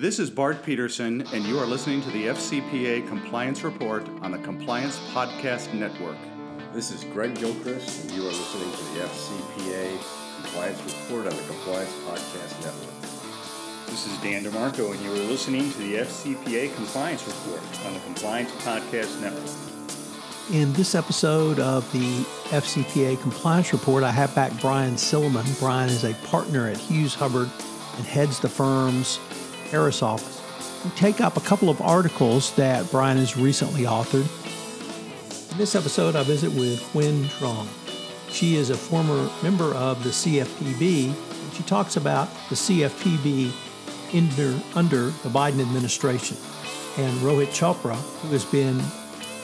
This is Bart Peterson, and you are listening to the FCPA Compliance Report on the Compliance Podcast Network. This is Greg Gilchrist, and you are listening to the FCPA Compliance Report on the Compliance Podcast Network. This is Dan DeMarco, and you are listening to the FCPA Compliance Report on the Compliance Podcast Network. In this episode of the FCPA Compliance Report, I have back Bryan Sillaman. Bryan is a partner at Hughes Hubbard and heads the firm's Paris office. We take up a couple of articles that Bryan has recently authored. In this episode, I visit with Quyen Truong. She is a former member of the CFPB, and she talks about the CFPB under, under the Biden administration and Rohit Chopra, who has been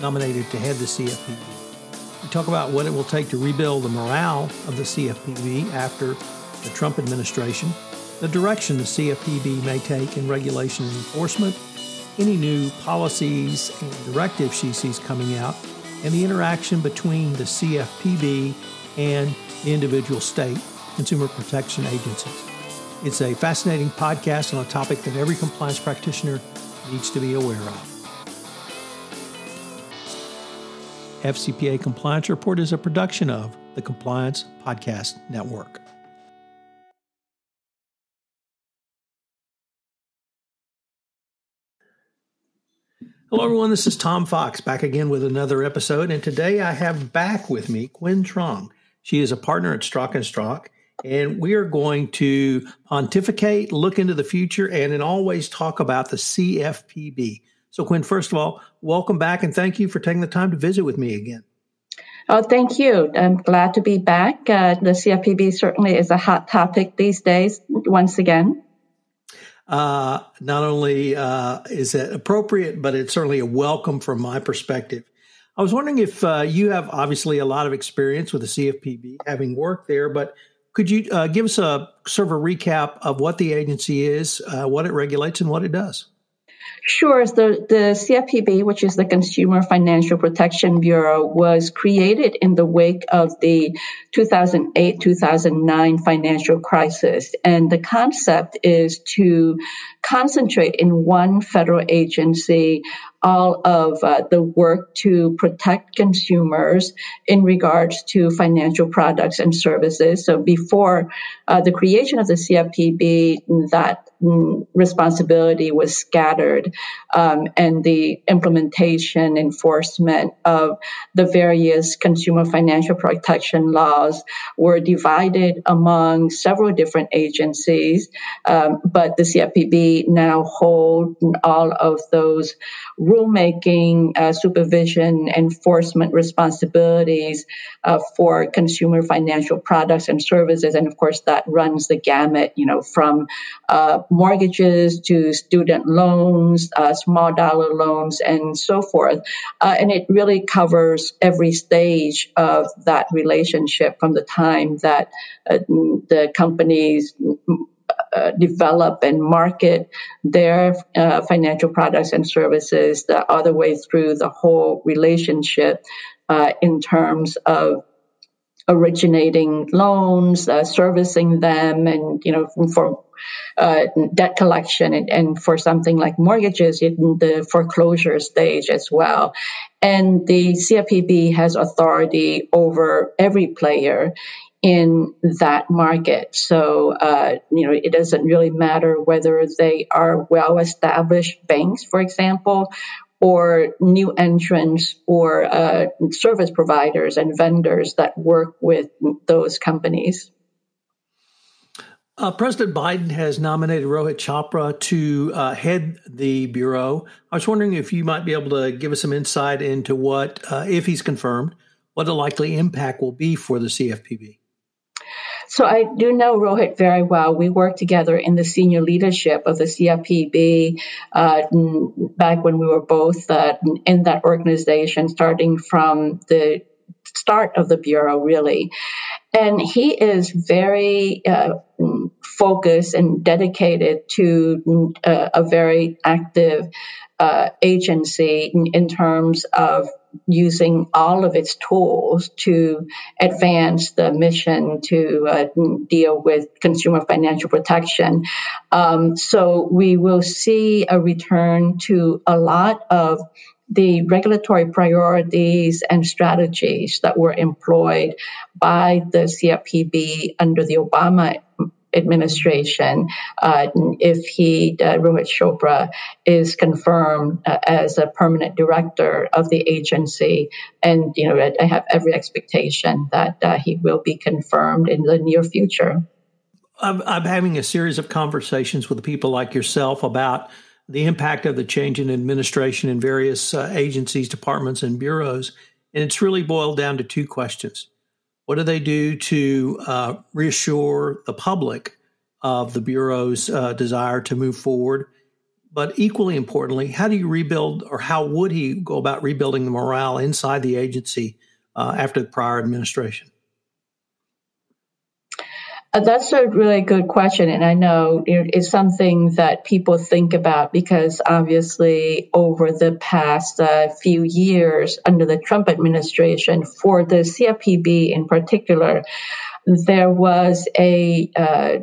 nominated to head the CFPB. We talk about what it will take to rebuild the morale of the CFPB after the Trump administration the direction the CFPB may take in regulation and enforcement, any new policies and directives she sees coming out, and the interaction between the CFPB and the individual state consumer protection agencies. It's a fascinating podcast on a topic that every compliance practitioner needs to be aware of. FCPA Compliance Report is a production of the Compliance Podcast Network. Hello, everyone. This is Tom Fox back again with another episode. And today I have back with me Quyen Truong. She is a partner at Stroock and Stroock. And we are going to pontificate, look into the future, and then always talk about the CFPB. So, Quyen, first of all, welcome back and thank you for taking the time to visit with me again. Oh, thank you. I'm glad to be back. Uh, the CFPB certainly is a hot topic these days, once again uh, not only uh, is it appropriate, but it's certainly a welcome from my perspective. I was wondering if uh, you have obviously a lot of experience with the CFPB, having worked there, but could you uh, give us a sort of a recap of what the agency is, uh, what it regulates, and what it does? Sure. The, the CFPB, which is the Consumer Financial Protection Bureau, was created in the wake of the 2008 2009 financial crisis. And the concept is to concentrate in one federal agency all of uh, the work to protect consumers in regards to financial products and services. So before uh, the creation of the CFPB, that responsibility was scattered, um, and the implementation, enforcement of the various consumer financial protection laws were divided among several different agencies. Um, but the CFPB now hold all of those rulemaking, uh, supervision, enforcement responsibilities uh, for consumer financial products and services. And of course, that runs the gamut, you know, from uh, mortgages to student loans, uh, small dollar loans, and so forth. Uh, and it really covers every stage of that relationship from the time that uh, the companies uh, develop and market their uh, financial products and services the other way through the whole relationship uh, in terms of originating loans, uh, servicing them, and you know for uh, debt collection and, and, for something like mortgages in the foreclosure stage as well. And the CFPB has authority over every player in that market. So, uh, you know, it doesn't really matter whether they are well established banks, for example, or new entrants or uh, service providers and vendors that work with those companies. Uh, President Biden has nominated Rohit Chopra to uh, head the Bureau. I was wondering if you might be able to give us some insight into what, uh, if he's confirmed, what the likely impact will be for the CFPB. So I do know Rohit very well. We worked together in the senior leadership of the CFPB uh, back when we were both uh, in that organization, starting from the start of the bureau, really. And he is very uh, focused and dedicated to uh, a very active uh, agency in, in, terms of using all of its tools to advance the mission to uh, deal with consumer financial protection. Um, so we will see a return to a lot of the regulatory priorities and strategies that were employed by the CFPB under the Obama administration uh, if he, uh, Chopra, is confirmed uh, as a permanent director of the agency. And, you know, I have every expectation that uh, he will be confirmed in the near future. I'm, I'm having a series of conversations with people like yourself about the impact of the change in administration in various uh, agencies, departments, and bureaus. And it's really boiled down to two questions. What do they do to uh, reassure the public of the Bureau's uh, desire to move forward? But equally importantly, how do you rebuild, or how would he go about rebuilding the morale inside the agency uh, after the prior administration? Uh, that's a really good question. And I know it's something that people think about because obviously, over the past uh, few years under the Trump administration, for the CFPB in particular, there was a uh,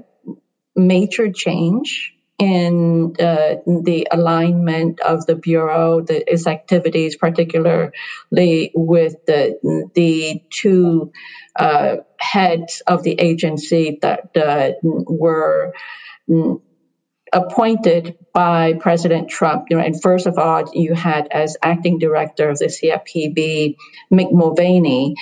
major change in uh, the alignment of the bureau, the, its activities, particularly with the the two uh, heads of the agency that uh, were appointed by President Trump. You know, and first of all, you had as acting director of the CFPB, Mick Mulvaney,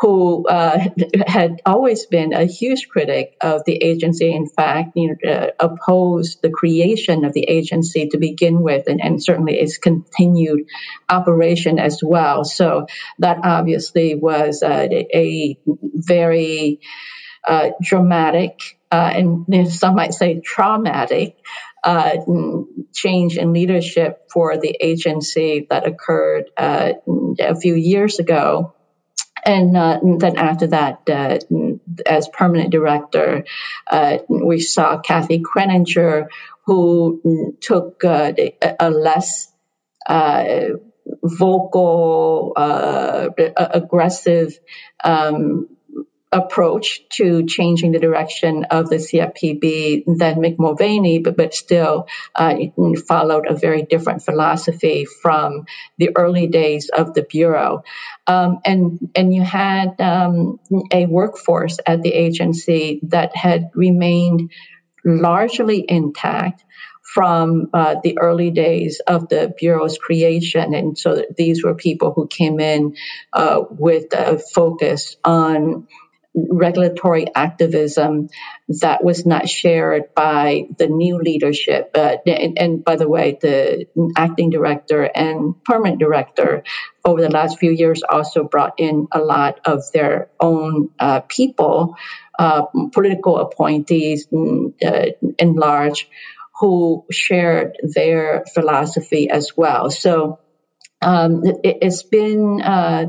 who uh, had always been a huge critic of the agency. In fact, you know, uh, opposed the creation of the agency to begin with, and, and certainly its continued operation as well. So that obviously was uh, a very uh, dramatic uh, and some might say traumatic uh, change in leadership for the agency that occurred uh, a few years ago. And uh, then after that, uh, as permanent director, uh, we saw Kathy Kraninger, who took a less vocal, aggressive um, approach to changing the direction of the CFPB than Mick Mulvaney, but, but still uh, followed a very different philosophy from the early days of the Bureau. Um, and, and you had um, a workforce at the agency that had remained largely intact from uh, the early days of the Bureau's creation. And so these were people who came in uh, with a focus on regulatory activism that was not shared by the new leadership. Uh, and, and, by the way, the acting director and permanent director over the last few years also brought in a lot of their own uh, people, uh, political appointees mm, uh, in large, who shared their philosophy as well. So um, it, has been uh,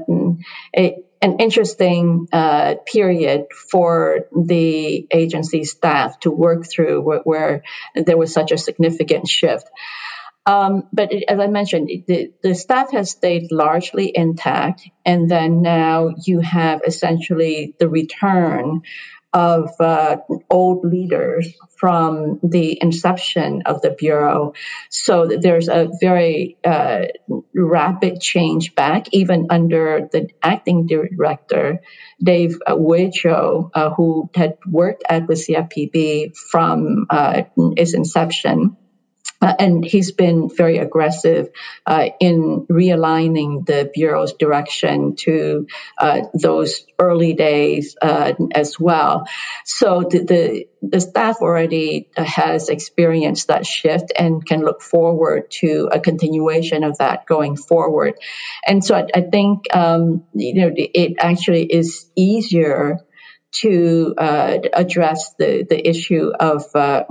it, an interesting uh, period for the agency staff to work through where, where there was such a significant shift. Um, but it, as I mentioned, the, the staff has stayed largely intact, and then now you have essentially the return of uh, old leaders from the inception of the bureau. So there's a very uh, rapid change back, even under the acting director, Dave Uejio, uh, who had worked at the CFPB from uh, its inception. Uh, and he's been very aggressive uh, in realigning the Bureau's direction to uh, those early days uh, as well. So the, the, the, staff already has experienced that shift and can look forward to a continuation of that going forward. And so I, I think, um, you know, it actually is easier to uh, address the, the issue of uh,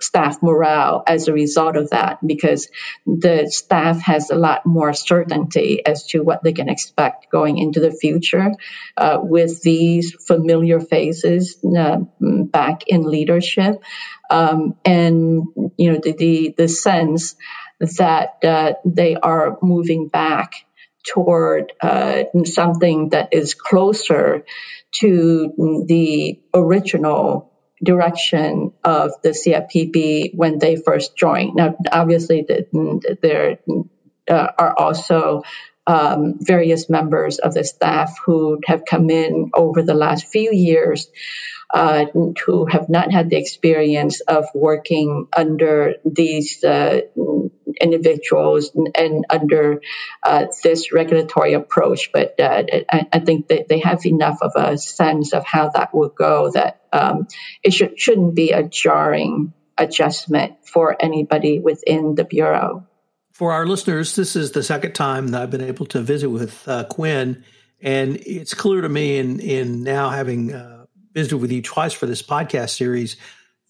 staff morale as a result of that because the staff has a lot more certainty as to what they can expect going into the future uh, with these familiar faces uh, back in leadership. Um, and you know the, the, the sense that uh, they are moving back toward uh, something that is closer to the original direction of the CFPB when they first joined. Now, obviously, there uh, are also um, various members of the staff who have come in over the last few years uh, who have not had the experience of working under these uh, individuals and under uh, this regulatory approach. But uh, I, I, think that they have enough of a sense of how that will go that um, it should, shouldn't be a jarring adjustment for anybody within the Bureau. For our listeners, this is the second time that I've been able to visit with uh, Quyen. And it's clear to me in, in now having uh, visited with you twice for this podcast series,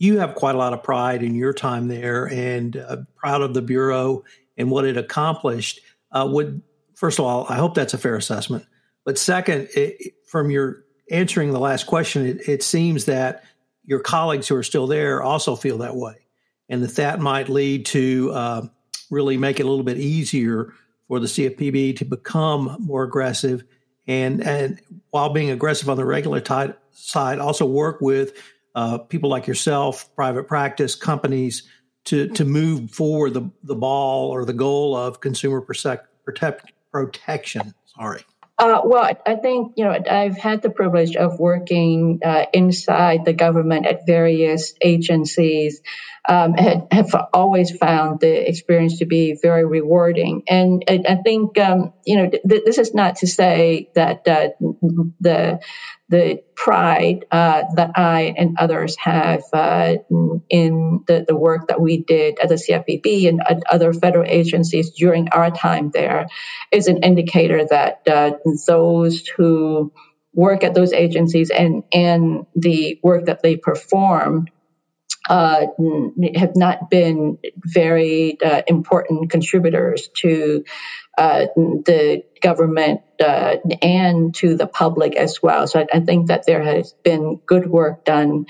you have quite a lot of pride in your time there and uh, proud of the Bureau and what it accomplished. Uh, would First of all, I hope that's a fair assessment. But second, it, from your answering the last question, it, it seems that your colleagues who are still there also feel that way, and that that might lead to uh, really make it a little bit easier for the CFPB to become more aggressive and and while being aggressive on the regular side, also work with uh, people like yourself, private practice companies to to move forward the the ball or the goal of consumer protect, protect, protection. Sorry. Uh, well, I think you know I've had the privilege of working uh, inside the government at various agencies um, had, have always found the experience to be very rewarding. And I, I think, um, you know, th- this is not to say that uh, the the pride uh, that I and others have uh, in the, the work that we did at the CFPB and other federal agencies during our time there is an indicator that uh, those who work at those agencies and, and the work that they perform uh, have not been very uh, important contributors to uh, the government uh, and to the public as well. So I, I, think that there has been good work done.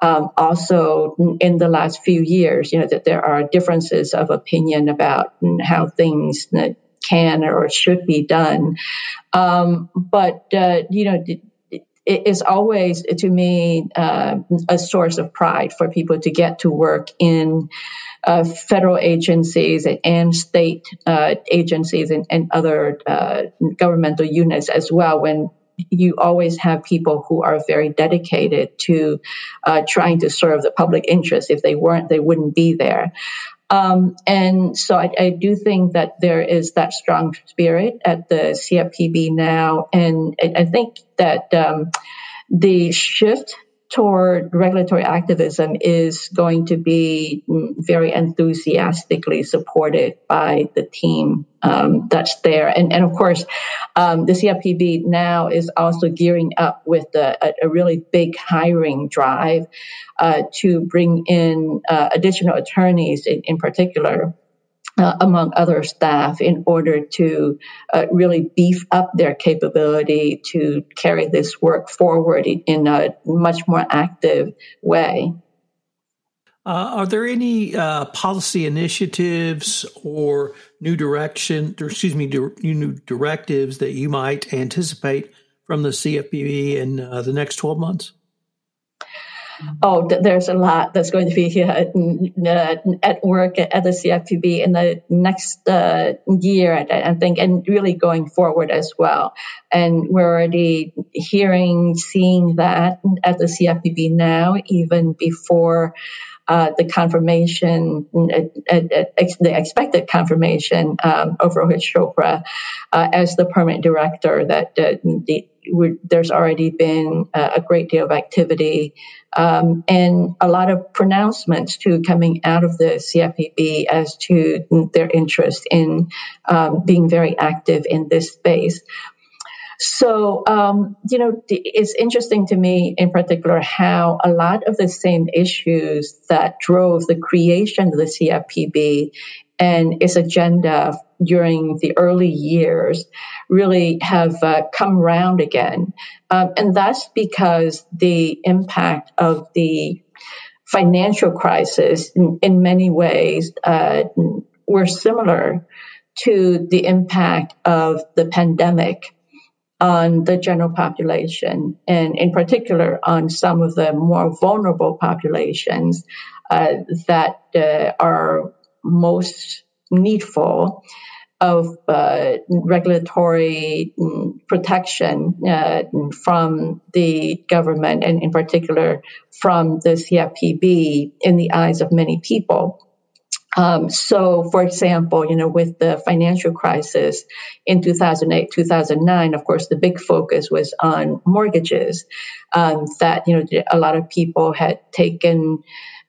Um, also, in the last few years, you know that there are differences of opinion about how things can or should be done. Um, but uh, you know it is always to me uh, a source of pride for people to get to work in uh, federal agencies and state uh, agencies and, and other uh, governmental units as well when you always have people who are very dedicated to uh, trying to serve the public interest. If they weren't they wouldn't be there um, and so I, I, do think that there is that strong spirit at the CFPB now. And I, I think that um, the shift toward regulatory activism is going to be very enthusiastically supported by the team um, that's there. And, and of course, um, the CFPB now is also gearing up with a, a really big hiring drive uh, to bring in uh, additional attorneys in, in particular uh, among other staff in order to uh, really beef up their capability to carry this work forward in a much more active way. Uh, are there any uh, policy initiatives or new direction, or excuse me, new directives that you might anticipate from the CFPB in uh, the next 12 months? Oh, there's a lot that's going to be uh, at work at the CFPB in the next uh, year, I think, and really going forward as well. And we're already hearing, seeing that at the CFPB now, even before. Uh, the confirmation, uh, uh, uh the expected confirmation um, of Rohit Chopra as the permanent director, that the, there's already been a great deal of activity um, and a lot of pronouncements too coming out of the CFPB as to their interest in um, being very active in this space. So, um, you know, it's interesting to me in particular how a lot of the same issues that drove the creation of the CFPB and its agenda during the early years really have uh, come round again. Um, and that's because the impact of the financial crisis in, in many ways uh, were similar to the impact of the pandemic on the general population, and in particular on some of the more vulnerable populations uh, that uh, are most needful of uh, regulatory mm, protection uh, from the government and in particular from the CFPB in the eyes of many people. Um, so, for example, you know, with the financial crisis in 2008, 2009, of course, the big focus was on mortgages. Um, that you know, a lot of people had taken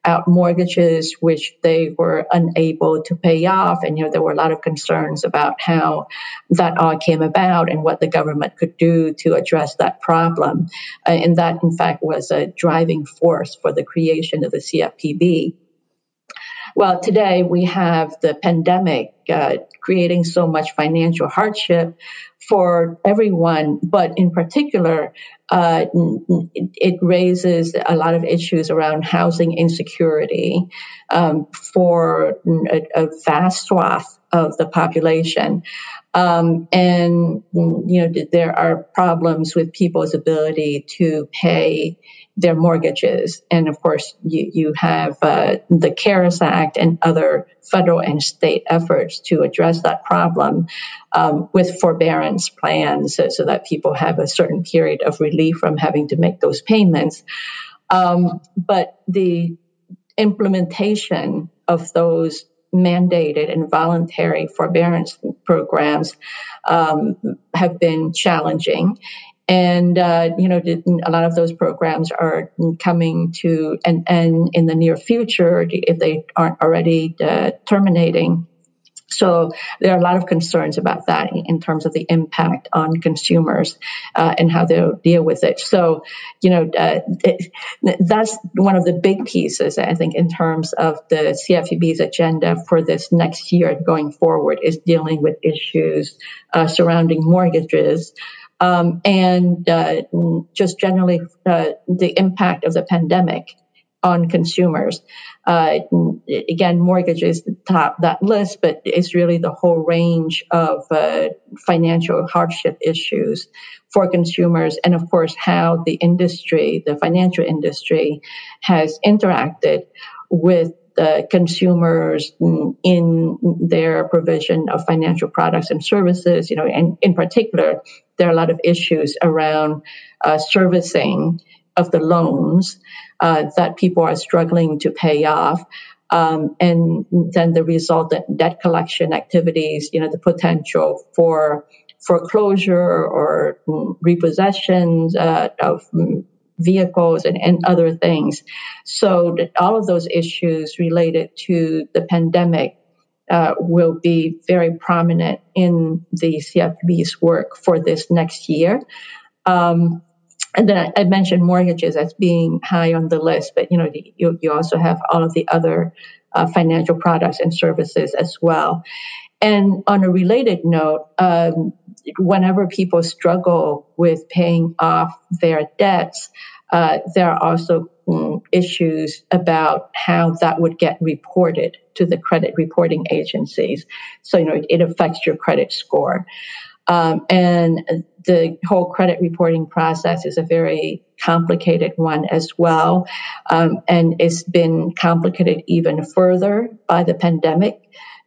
out mortgages which they were unable to pay off. And, you know, there were a lot of concerns about how that all came about and what the government could do to address that problem. Uh, and that, in fact, was a driving force for the creation of the CFPB. Well, today we have the pandemic uh, creating so much financial hardship for everyone, but in particular, uh, it raises a lot of issues around housing insecurity um, for a, a, vast swath of the population. Um, and, you know, there are problems with people's ability to pay their mortgages. And of course, you, you have uh, the CARES Act and other federal and state efforts to address that problem um, with forbearance plans so, so, that people have a certain period of relief from having to make those payments. Um, but the implementation of those mandated and voluntary forbearance programs um, have been challenging. And, uh, you know, a lot of those programs are coming to an end in the near future if they aren't already uh, terminating. So there are a lot of concerns about that in terms of the impact on consumers uh, and how they'll deal with it. So, you know, uh, it, that's one of the big pieces, I think, in terms of the CFPB's agenda for this next year going forward is dealing with issues uh, surrounding mortgages. Um, and uh, just generally uh, the impact of the pandemic on consumers. Uh, again, mortgages top that list, but it's really the whole range of uh, financial hardship issues for consumers, and of course, how the industry, the financial industry, has interacted with the consumers in their provision of financial products and services. You know, and in particular, there are a lot of issues around uh, servicing of the loans uh, that people are struggling to pay off. Um, and then the resultant debt collection activities, you know, the potential for foreclosure or repossessions uh, of vehicles and, and other things. So all of those issues related to the pandemic uh, will be very prominent in the CFPB's work for this next year. Um, and then I, mentioned mortgages as being high on the list, but you know you, you also have all of the other uh, financial products and services as well. And on a related note, um, whenever people struggle with paying off their debts, uh, there are also um, issues about how that would get reported to the credit reporting agencies. So, you know, it, it affects your credit score. Um, and the whole credit reporting process is a very complicated one as well. Um, and it's been complicated even further by the pandemic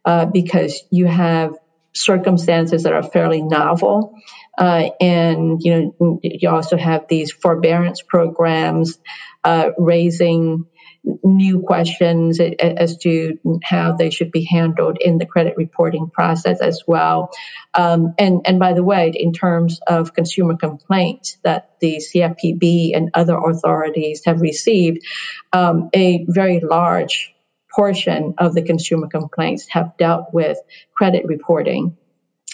uh, because you have circumstances that are fairly novel. Uh, and you know you also have these forbearance programs uh, raising new questions as to how they should be handled in the credit reporting process as well. Um, and, and by the way, in terms of consumer complaints that the CFPB and other authorities have received, um, a very large portion of the consumer complaints have dealt with credit reporting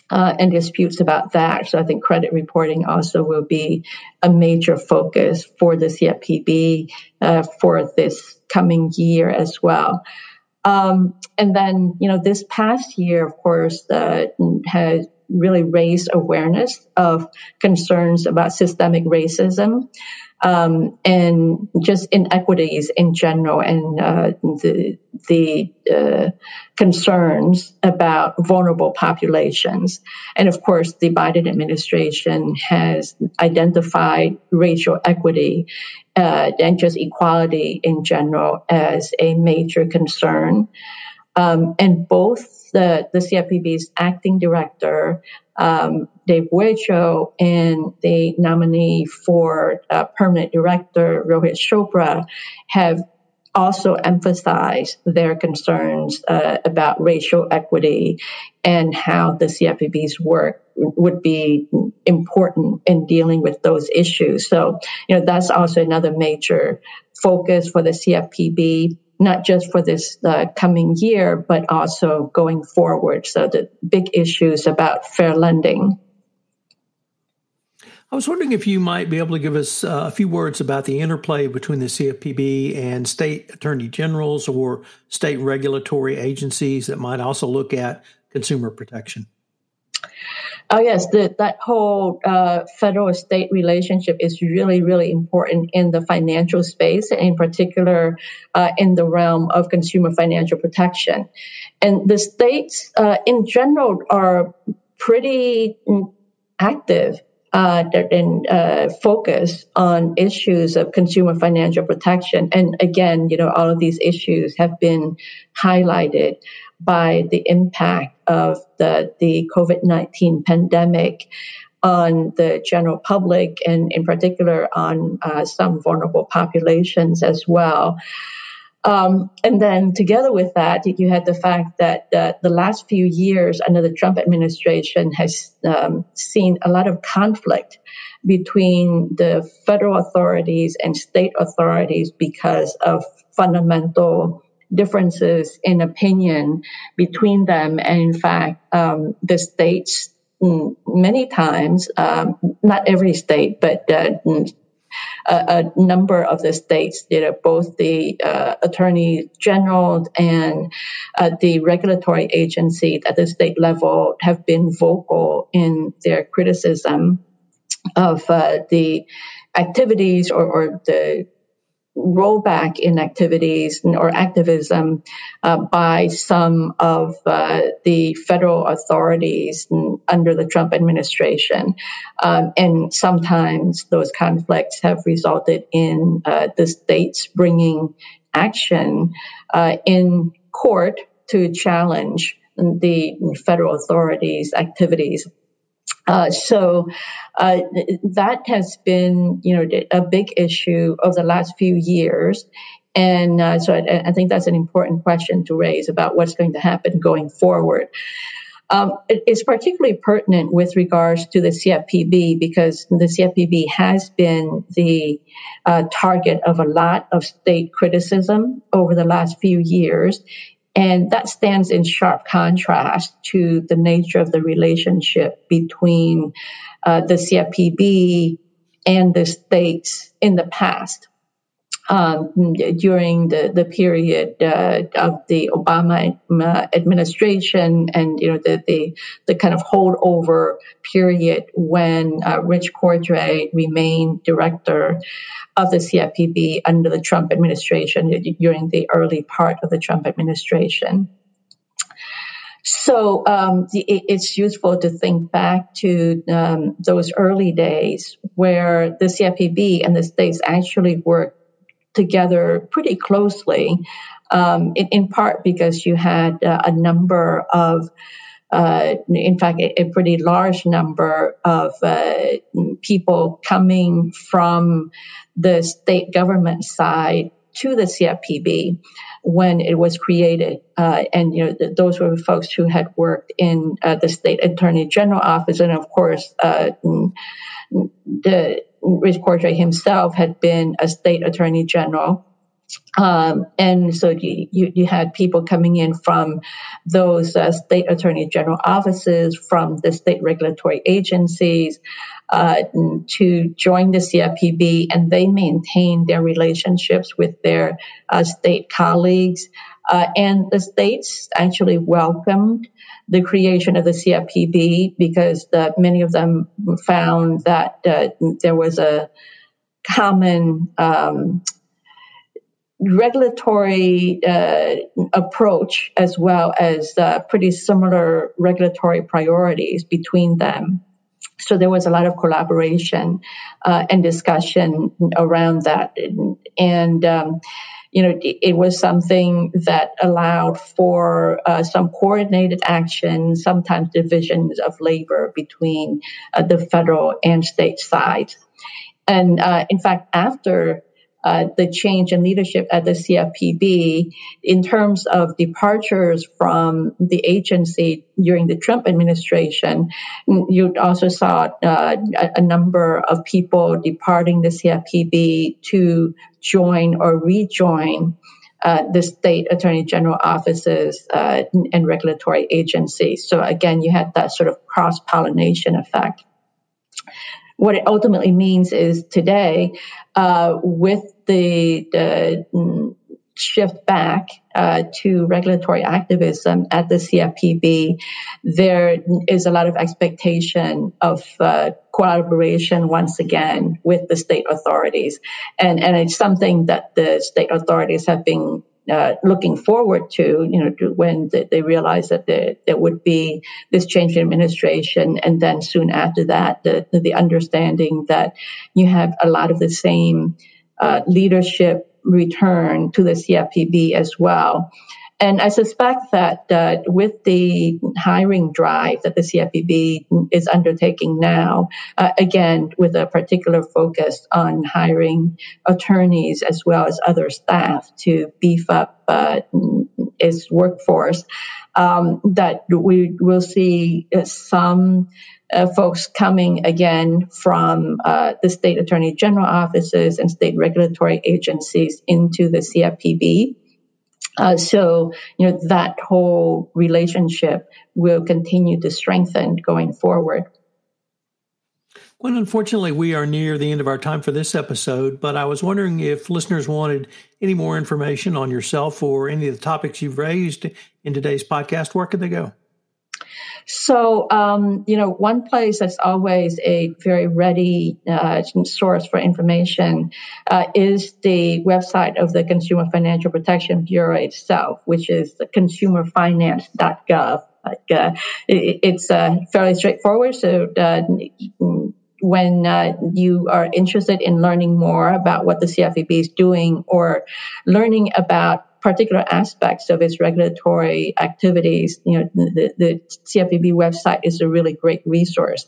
uh, and disputes about that. So I think credit reporting also will be a major focus for the CFPB uh, for this coming year as well. Um, and then, you know, this past year, of course, uh, has really raised awareness of concerns about systemic racism. Um, and just inequities in general and uh, the, the uh, concerns about vulnerable populations. And of course, the Biden administration has identified racial equity uh, and just equality in general as a major concern. Um, and both the, the CFPB's acting director, um, Dave Uejio, and the nominee for uh, permanent director, Rohit Chopra, have also emphasized their concerns uh, about racial equity and how the CFPB's work would be important in dealing with those issues. So, you know, that's also another major focus for the CFPB not just for this uh, coming year, but also going forward. So the big issues about fair lending. I was wondering if you might be able to give us uh, a few words about the interplay between the CFPB and state attorney generals or state regulatory agencies that might also look at consumer protection. Oh yes, the, that whole uh, federal state relationship is really, really important in the financial space, in particular uh, in the realm of consumer financial protection. And the states, uh, in general, are pretty active uh, and uh, focus on issues of consumer financial protection. And again, you know, all of these issues have been highlighted by the impact of the, the COVID 19 pandemic on the general public and, in particular, on uh, some vulnerable populations as well. Um, and then, together with that, you had the fact that uh, the last few years under the Trump administration has um, seen a lot of conflict between the federal authorities and state authorities because of fundamental differences in opinion between them. And in fact, um, the states mm, many times, um, not every state, but uh, a, a, number of the states, you know, both the uh, attorney general and uh, the regulatory agency at the state level have been vocal in their criticism of uh, the activities or, or the rollback in activities or activism uh, by some of uh, the federal authorities under the Trump administration. Um, and sometimes those conflicts have resulted in uh, the states bringing action uh, in court to challenge the federal authorities' activities uh, so uh, that has been, you know, a big issue of the last few years. And uh, so I, I, think that's an important question to raise about what's going to happen going forward. Um, it, it's particularly pertinent with regards to the CFPB because the CFPB has been the uh, target of a lot of state criticism over the last few years. And that stands in sharp contrast to the nature of the relationship between uh, the CFPB and the states in the past. Um, during the, the period uh, of the Obama uh, administration and you know the, the, the kind of holdover period when uh, Rich Cordray remained director of the CFPB under the Trump administration during the early part of the Trump administration. So um, it's useful to think back to um, those early days where the CFPB and the states actually worked together pretty closely, um, in, in, part because you had uh, a number of uh, in fact, a, a, pretty large number of uh, people coming from the state government side to the CFPB when it was created. Uh, and, you know, th- those were folks who had worked in uh, the state attorney general office. And of course, uh, the Rich Cordray himself had been a state attorney general. Um, and so you, you, you, had people coming in from those uh, state attorney general offices, from the state regulatory agencies, uh, to join the CFPB, and they maintain their relationships with their uh, state colleagues. Uh, and the states actually welcomed the creation of the CFPB because the, many of them found that uh, there was a common um, regulatory uh, approach as well as uh, pretty similar regulatory priorities between them. So there was a lot of collaboration uh, and discussion around that. And, and um, you know, it was something that allowed for uh, some coordinated action, sometimes divisions of labor between uh, the federal and state sides. And uh, in fact, after uh, the change in leadership at the CFPB in terms of departures from the agency during the Trump administration. You also saw uh, a number of people departing the CFPB to join or rejoin uh, the state attorney general offices uh, and regulatory agencies. So again, you had that sort of cross pollination effect. What it ultimately means is today, uh, with the, the shift back uh, to regulatory activism at the CFPB, there is a lot of expectation of uh, collaboration once again with the state authorities. And, and it's something that the state authorities have been uh, looking forward to, you know, to when the, they realized that there, there would be this change in administration, and then soon after that, the, the understanding that you have a lot of the same uh, leadership return to the CFPB as well. And I suspect that uh, with the hiring drive that the CFPB is undertaking now, uh, again, with a particular focus on hiring attorneys as well as other staff to beef up uh, its workforce, um, that we will see some uh, folks coming again from uh, the state attorney general offices and state regulatory agencies into the CFPB. Uh, so, you know, that whole relationship will continue to strengthen going forward. Well, unfortunately, we are near the end of our time for this episode, but I was wondering if listeners wanted any more information on yourself or any of the topics you've raised in today's podcast, where could they go? So, um, you know, one place that's always a very ready uh, source for information uh, is the website of the Consumer Financial Protection Bureau itself, which is consumerfinance.gov. Like, uh, it, it's uh, fairly straightforward. So, uh, when uh, you are interested in learning more about what the CFPB is doing or learning about particular aspects of its regulatory activities, you know, the, the CFPB website is a really great resource.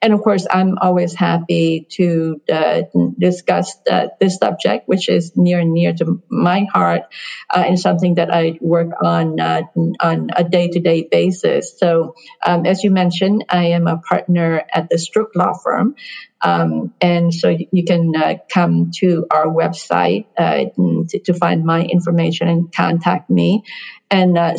And of course, I'm always happy to uh, discuss the, this subject, which is near and near to my heart, uh, and something that I work on uh, on a day-to-day basis. So, um, as you mentioned, I am a partner at the Stroock Law Firm, um, and so you can uh, come to our website uh, to, to, find my information and contact me. And uh,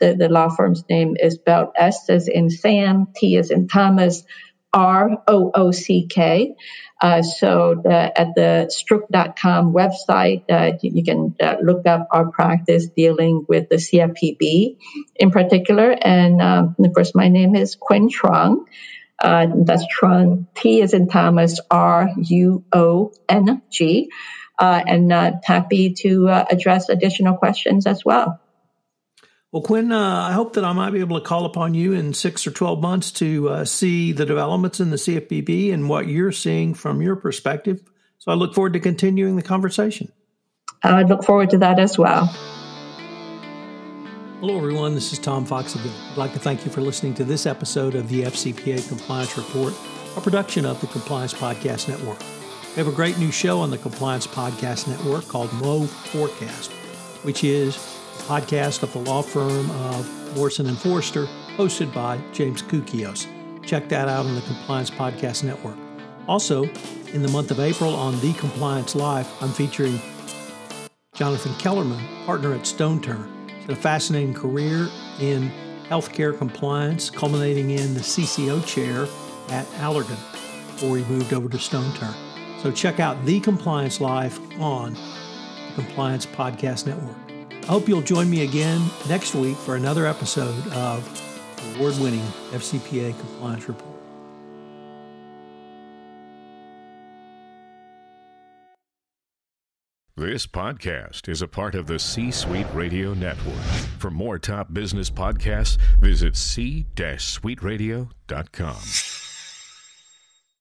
the, the law firm's name is spelled S as in Sam, T as in Thomas, R O O C K. Uh, so the, at the stroock.com website, uh, you can uh, look up our practice dealing with the CFPB in particular. And um, of course, my name is Quyen Truong. Uh, that's Truong, T is in Thomas, R U O N G. Uh, and uh, happy to address additional questions as well. Well, Quyen, uh, I hope that I might be able to call upon you in six or 12 months to uh, see the developments in the CFPB and what you're seeing from your perspective. So I look forward to continuing the conversation. I look forward to that as well. Hello, everyone. This is Tom Fox again. I'd like to thank you for listening to this episode of the FCPA Compliance Report, a production of the Compliance Podcast Network. We have a great new show on the Compliance Podcast Network called Mo Forecast, which is podcast of the law firm of Morrison and Foerster, hosted by James Koukios. Check that out on the Compliance Podcast Network. Also, in the month of April on The Compliance Life, I'm featuring Jonathan Kellerman, partner at StoneTurn. He's got a fascinating career in healthcare compliance, culminating in the CCO chair at Allergan before he moved over to StoneTurn. So check out The Compliance Life on the Compliance Podcast Network. I hope you'll join me again next week for another episode of award winning FCPA Compliance. Report. This podcast is a part of the C Suite Radio Network. For more top business podcasts, visit c-suiteradio.com.